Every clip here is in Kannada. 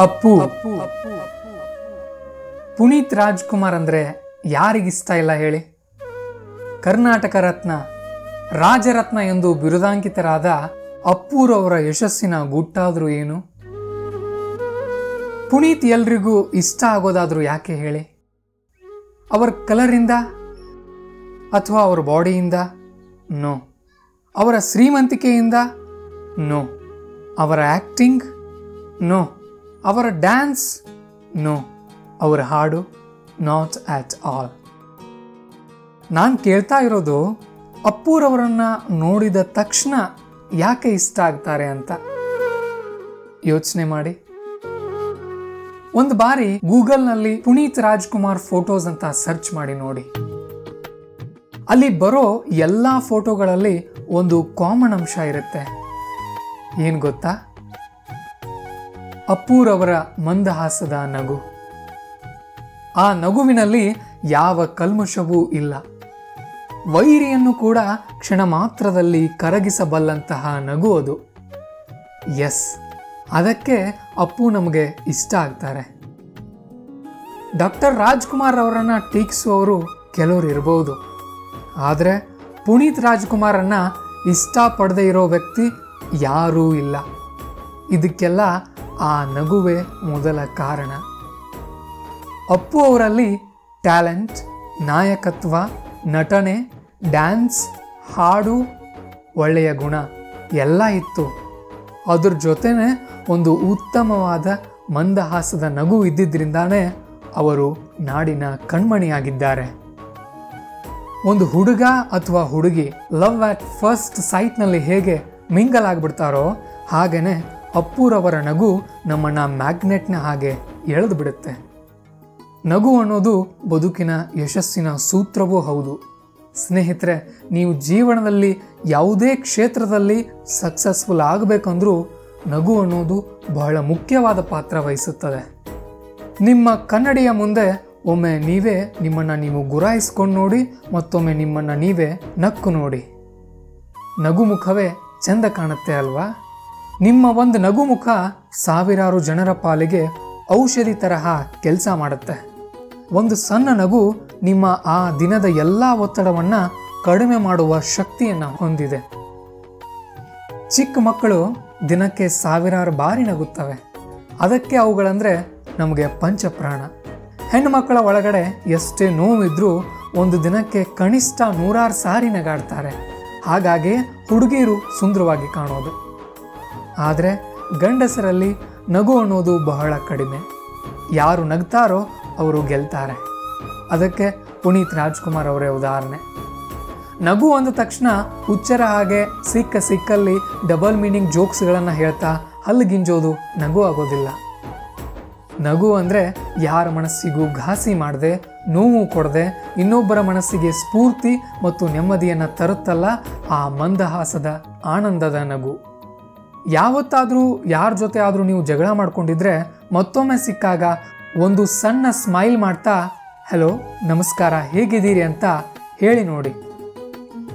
ಅಪ್ಪು. ಪುನೀತ್ ರಾಜ್ಕುಮಾರ್ ಅಂದ್ರೆ ಯಾರಿಗಿಷ್ಟ ಇಲ್ಲ ಹೇಳಿ? ಕರ್ನಾಟಕ ರತ್ನ ರಾಜರತ್ನ ಎಂದು ಬಿರುದಾಂಕಿತರಾದ ಅಪ್ಪೂರವರ ಯಶಸ್ಸಿನ ಗುಟ್ಟಾದರೂ ಏನು? ಪುನೀತ್ ಎಲ್ರಿಗೂ ಇಷ್ಟ ಆಗೋದಾದ್ರೂ ಯಾಕೆ ಹೇಳಿ? ಅವರ ಕಲರಿಂದ ಅಥವಾ ಅವರ ಬಾಡಿಯಿಂದ? ನೋ. ಅವರ ಶ್ರೀಮಂತಿಕೆಯಿಂದ? ನೋ. ಅವರ ಆ್ಯಕ್ಟಿಂಗ್ ನೋ. ಅವರ ಡ್ಯಾನ್ಸ್ ನೋ, ಅವರ ಹಾಡು ನಾಟ್ ಆಟ್ ಆಲ್ ನಾನು ಕೇಳ್ತಾ ಇರೋದು ಅಪ್ಪೂರವರನ್ನು ನೋಡಿದ ತಕ್ಷಣ ಯಾಕೆ ಇಷ್ಟ ಆಗ್ತಾರೆ ಅಂತ. ಯೋಚನೆ ಮಾಡಿ. ಒಂದು ಬಾರಿ ಗೂಗಲ್ನಲ್ಲಿ ಪುನೀತ್ ರಾಜ್ಕುಮಾರ್ ಫೋಟೋಸ್ ಅಂತ ಸರ್ಚ್ ಮಾಡಿ ನೋಡಿ. ಅಲ್ಲಿ ಬರೋ ಎಲ್ಲ ಫೋಟೋಗಳಲ್ಲಿ ಒಂದು ಕಾಮನ್ ಅಂಶ ಇರುತ್ತೆ. ಏನು ಗೊತ್ತಾ? ಅಪ್ಪೂರವರ ಮಂದಹಾಸದ ನಗು. ಆ ನಗುವಿನಲ್ಲಿ ಯಾವ ಕಲ್ಮಶವೂ ಇಲ್ಲ. ವೈರಿಯನ್ನು ಕೂಡ ಕ್ಷಣ ಮಾತ್ರದಲ್ಲಿ ಕರಗಿಸಬಲ್ಲಂತಹ ನಗು ಅದು. ಎಸ್, ಅದಕ್ಕೆ ಅಪ್ಪು ನಮಗೆ ಇಷ್ಟ ಆಗ್ತಾರೆ. ಡಾಕ್ಟರ್ ರಾಜ್ಕುಮಾರ್ ಅವರನ್ನ ಟೀಕಿಸುವವರು ಕೆಲವರು ಇರಬಹುದು ಆದರೆ ಪುನೀತ್ ರಾಜ್ಕುಮಾರನ್ನು ಇಷ್ಟಪಡದೇ ಇರೋ ವ್ಯಕ್ತಿ ಯಾರೂ ಇಲ್ಲ. ಇದಕ್ಕೆಲ್ಲ ಆ ನಗುವೆ ಮೊದಲ ಕಾರಣ. ಅಪ್ಪು ಅವರಲ್ಲಿ ಟ್ಯಾಲೆಂಟ್, ನಾಯಕತ್ವ, ನಟನೆ, ಡ್ಯಾನ್ಸ್, ಹಾಡು, ಒಳ್ಳೆಯ ಗುಣ ಎಲ್ಲ ಇತ್ತು. ಅದ್ರ ಜೊತೆನೆ ಒಂದು ಉತ್ತಮವಾದ ಮಂದಹಾಸದ ನಗು ಇದ್ದಿದ್ದರಿಂದಾನೇ ಅವರು ನಾಡಿನ ಕಣ್ಮಣಿಯಾಗಿದ್ದಾರೆ. ಒಂದು ಹುಡುಗ ಅಥವಾ ಹುಡುಗಿ ಲವ್ ಆಟ್ ಫಸ್ಟ್ ಸೈಟ್ನಲ್ಲಿ ಹೇಗೆ ಮಿಂಗಲ್ ಆಗಿಬಿಡ್ತಾರೋ ಹಾಗೇನೆ ಅಪ್ಪೂರವರ ನಗು ನಮ್ಮನ್ನು ಮ್ಯಾಗ್ನೆಟ್ನ ಹಾಗೆ ಎಳೆದು ಬಿಡುತ್ತೆ. ನಗು ಅನ್ನೋದು ಬದುಕಿನ ಯಶಸ್ಸಿನ ಸೂತ್ರವೂ ಹೌದು. ಸ್ನೇಹಿತರೆ, ನೀವು ಜೀವನದಲ್ಲಿ ಯಾವುದೇ ಕ್ಷೇತ್ರದಲ್ಲಿ ಸಕ್ಸಸ್ಫುಲ್ ಆಗಬೇಕಂದ್ರೂ ನಗು ಅನ್ನೋದು ಬಹಳ ಮುಖ್ಯವಾದ ಪಾತ್ರ ವಹಿಸುತ್ತದೆ. ನಿಮ್ಮ ಕನ್ನಡಿಯ ಮುಂದೆ ಒಮ್ಮೆ ನೀವೇ ನಿಮ್ಮನ್ನು ನೀವು ಗುರಾಯಿಸ್ಕೊಂಡು ನೋಡಿ, ಮತ್ತೊಮ್ಮೆ ನಿಮ್ಮನ್ನು ನೀವೇ ನಕ್ಕು ನೋಡಿ. ನಗು ಮುಖವೇ ಚೆಂದ ಕಾಣುತ್ತೆ ಅಲ್ವಾ? ನಿಮ್ಮ ಒಂದು ನಗು ಮುಖ ಸಾವಿರಾರು ಜನರ ಪಾಲಿಗೆ ಔಷಧಿ ತರಹ ಕೆಲಸ ಮಾಡುತ್ತೆ. ಒಂದು ಸಣ್ಣ ನಗು ನಿಮ್ಮ ಆ ದಿನದ ಎಲ್ಲ ಒತ್ತಡವನ್ನು ಕಡಿಮೆ ಮಾಡುವ ಶಕ್ತಿಯನ್ನು ಹೊಂದಿದೆ. ಚಿಕ್ಕ ಮಕ್ಕಳು ದಿನಕ್ಕೆ ಸಾವಿರಾರು ಬಾರಿ ನಗುತ್ತವೆ. ಅದಕ್ಕೆ ಅವುಗಳಂದರೆ ನಮಗೆ ಪಂಚಪ್ರಾಣ. ಹೆಣ್ಣು ಮಕ್ಕಳ ಒಳಗಡೆ ಎಷ್ಟೇ ನೋವಿದ್ರೂ ಒಂದು ದಿನಕ್ಕೆ ಕನಿಷ್ಠ ನೂರಾರು ಸಾರಿ ನಗಾಡ್ತಾರೆ. ಹಾಗಾಗಿ ಹುಡುಗಿಯರು ಸುಂದರವಾಗಿ ಕಾಣೋದು. ಆದರೆ ಗಂಡಸರಲ್ಲಿ ನಗು ಅನ್ನೋದು ಬಹಳ ಕಡಿಮೆ. ಯಾರು ನಗ್ತಾರೋ ಅವರು ಗೆಲ್ತಾರೆ. ಅದಕ್ಕೆ ಪುನೀತ್ ರಾಜ್ಕುಮಾರ್ ಅವರೇ ಉದಾಹರಣೆ. ನಗು ಅಂದ ತಕ್ಷಣ ಹುಚ್ಚರ ಹಾಗೆ ಸಿಕ್ಕ ಸಿಕ್ಕಲ್ಲಿ ಡಬಲ್ ಮೀನಿಂಗ್ ಜೋಕ್ಸ್ಗಳನ್ನು ಹೇಳ್ತಾ ಹಲ್ಗಿಂಜೋದು ನಗು ಆಗೋದಿಲ್ಲ. ನಗು ಅಂದರೆ ಯಾರ ಮನಸ್ಸಿಗೂ ಘಾಸಿ ಮಾಡದೆ, ನೋವು ಕೊಡದೆ, ಇನ್ನೊಬ್ಬರ ಮನಸ್ಸಿಗೆ ಸ್ಫೂರ್ತಿ ಮತ್ತು ನೆಮ್ಮದಿಯನ್ನು ತರುತ್ತಲ್ಲ ಆ ಮಂದಹಾಸದ ಆನಂದದ ನಗು. ಯಾವತ್ತಾದರೂ, ಯಾರ ಜೊತೆ ಆದರೂ ನೀವು ಜಗಳ ಮಾಡ್ಕೊಂಡಿದ್ರೆ ಮತ್ತೊಮ್ಮೆ ಸಿಕ್ಕಾಗ ಒಂದು ಸಣ್ಣ ಸ್ಮೈಲ್ ಮಾಡ್ತಾ, ಹಲೋ, ನಮಸ್ಕಾರ, ಹೇಗಿದ್ದೀರಿ? ಅಂತ ಹೇಳಿ ನೋಡಿ.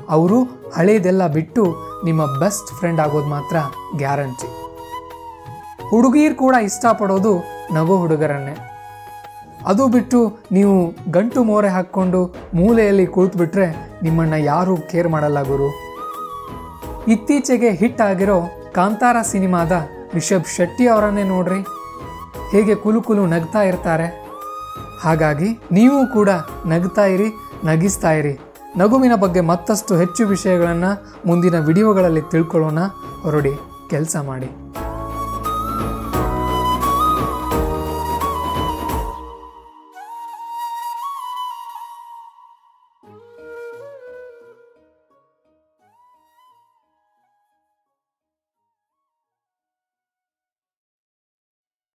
ಅವರು ಹಳೇದೆಲ್ಲ ಬಿಟ್ಟು ನಿಮ್ಮ ಬೆಸ್ಟ್ ಫ್ರೆಂಡ್ ಆಗೋದು ಮಾತ್ರ ಗ್ಯಾರಂಟಿ. ಹುಡುಗಿಯರು ಕೂಡ ಇಷ್ಟಪಡೋದು ನಗು ಹುಡುಗರನ್ನೇ. ಅದು ಬಿಟ್ಟು ನೀವು ಗಂಟು ಮೋರೆ ಹಾಕ್ಕೊಂಡು ಮೂಲೆಯಲ್ಲಿ ಕುಳಿತುಬಿಟ್ರೆ ನಿಮ್ಮನ್ನು ಯಾರೂ ಕೇರ್ ಮಾಡಲ್ಲ ಗುರು. ಇತ್ತೀಚೆಗೆ ಹಿಟ್ ಆಗಿರೋ ಕಾಂತಾರ ಸಿನಿಮಾದ ರಿಷಬ್ ಶೆಟ್ಟಿ ಅವರನ್ನೇ ನೋಡ್ರಿ. ಹೇಗೆ ಕುಲು ಕುಲು ನಗ್ತಾ ಇರ್ತಾರೆ. ಹಾಗಾಗಿ ನೀವು ಕೂಡ ನಗ್ತಾ ಇರಿ, ನಗಿಸ್ತಾ ಇರಿ. ನಗುವಿನ ಬಗ್ಗೆ ಮತ್ತಷ್ಟು ಹೆಚ್ಚು ವಿಷಯಗಳನ್ನು ಮುಂದಿನ ವಿಡಿಯೋಗಳಲ್ಲಿ ತಿಳ್ಕೊಳ್ಳೋಣ. ಹೊರಡಿ, ಕೆಲಸ ಮಾಡಿ.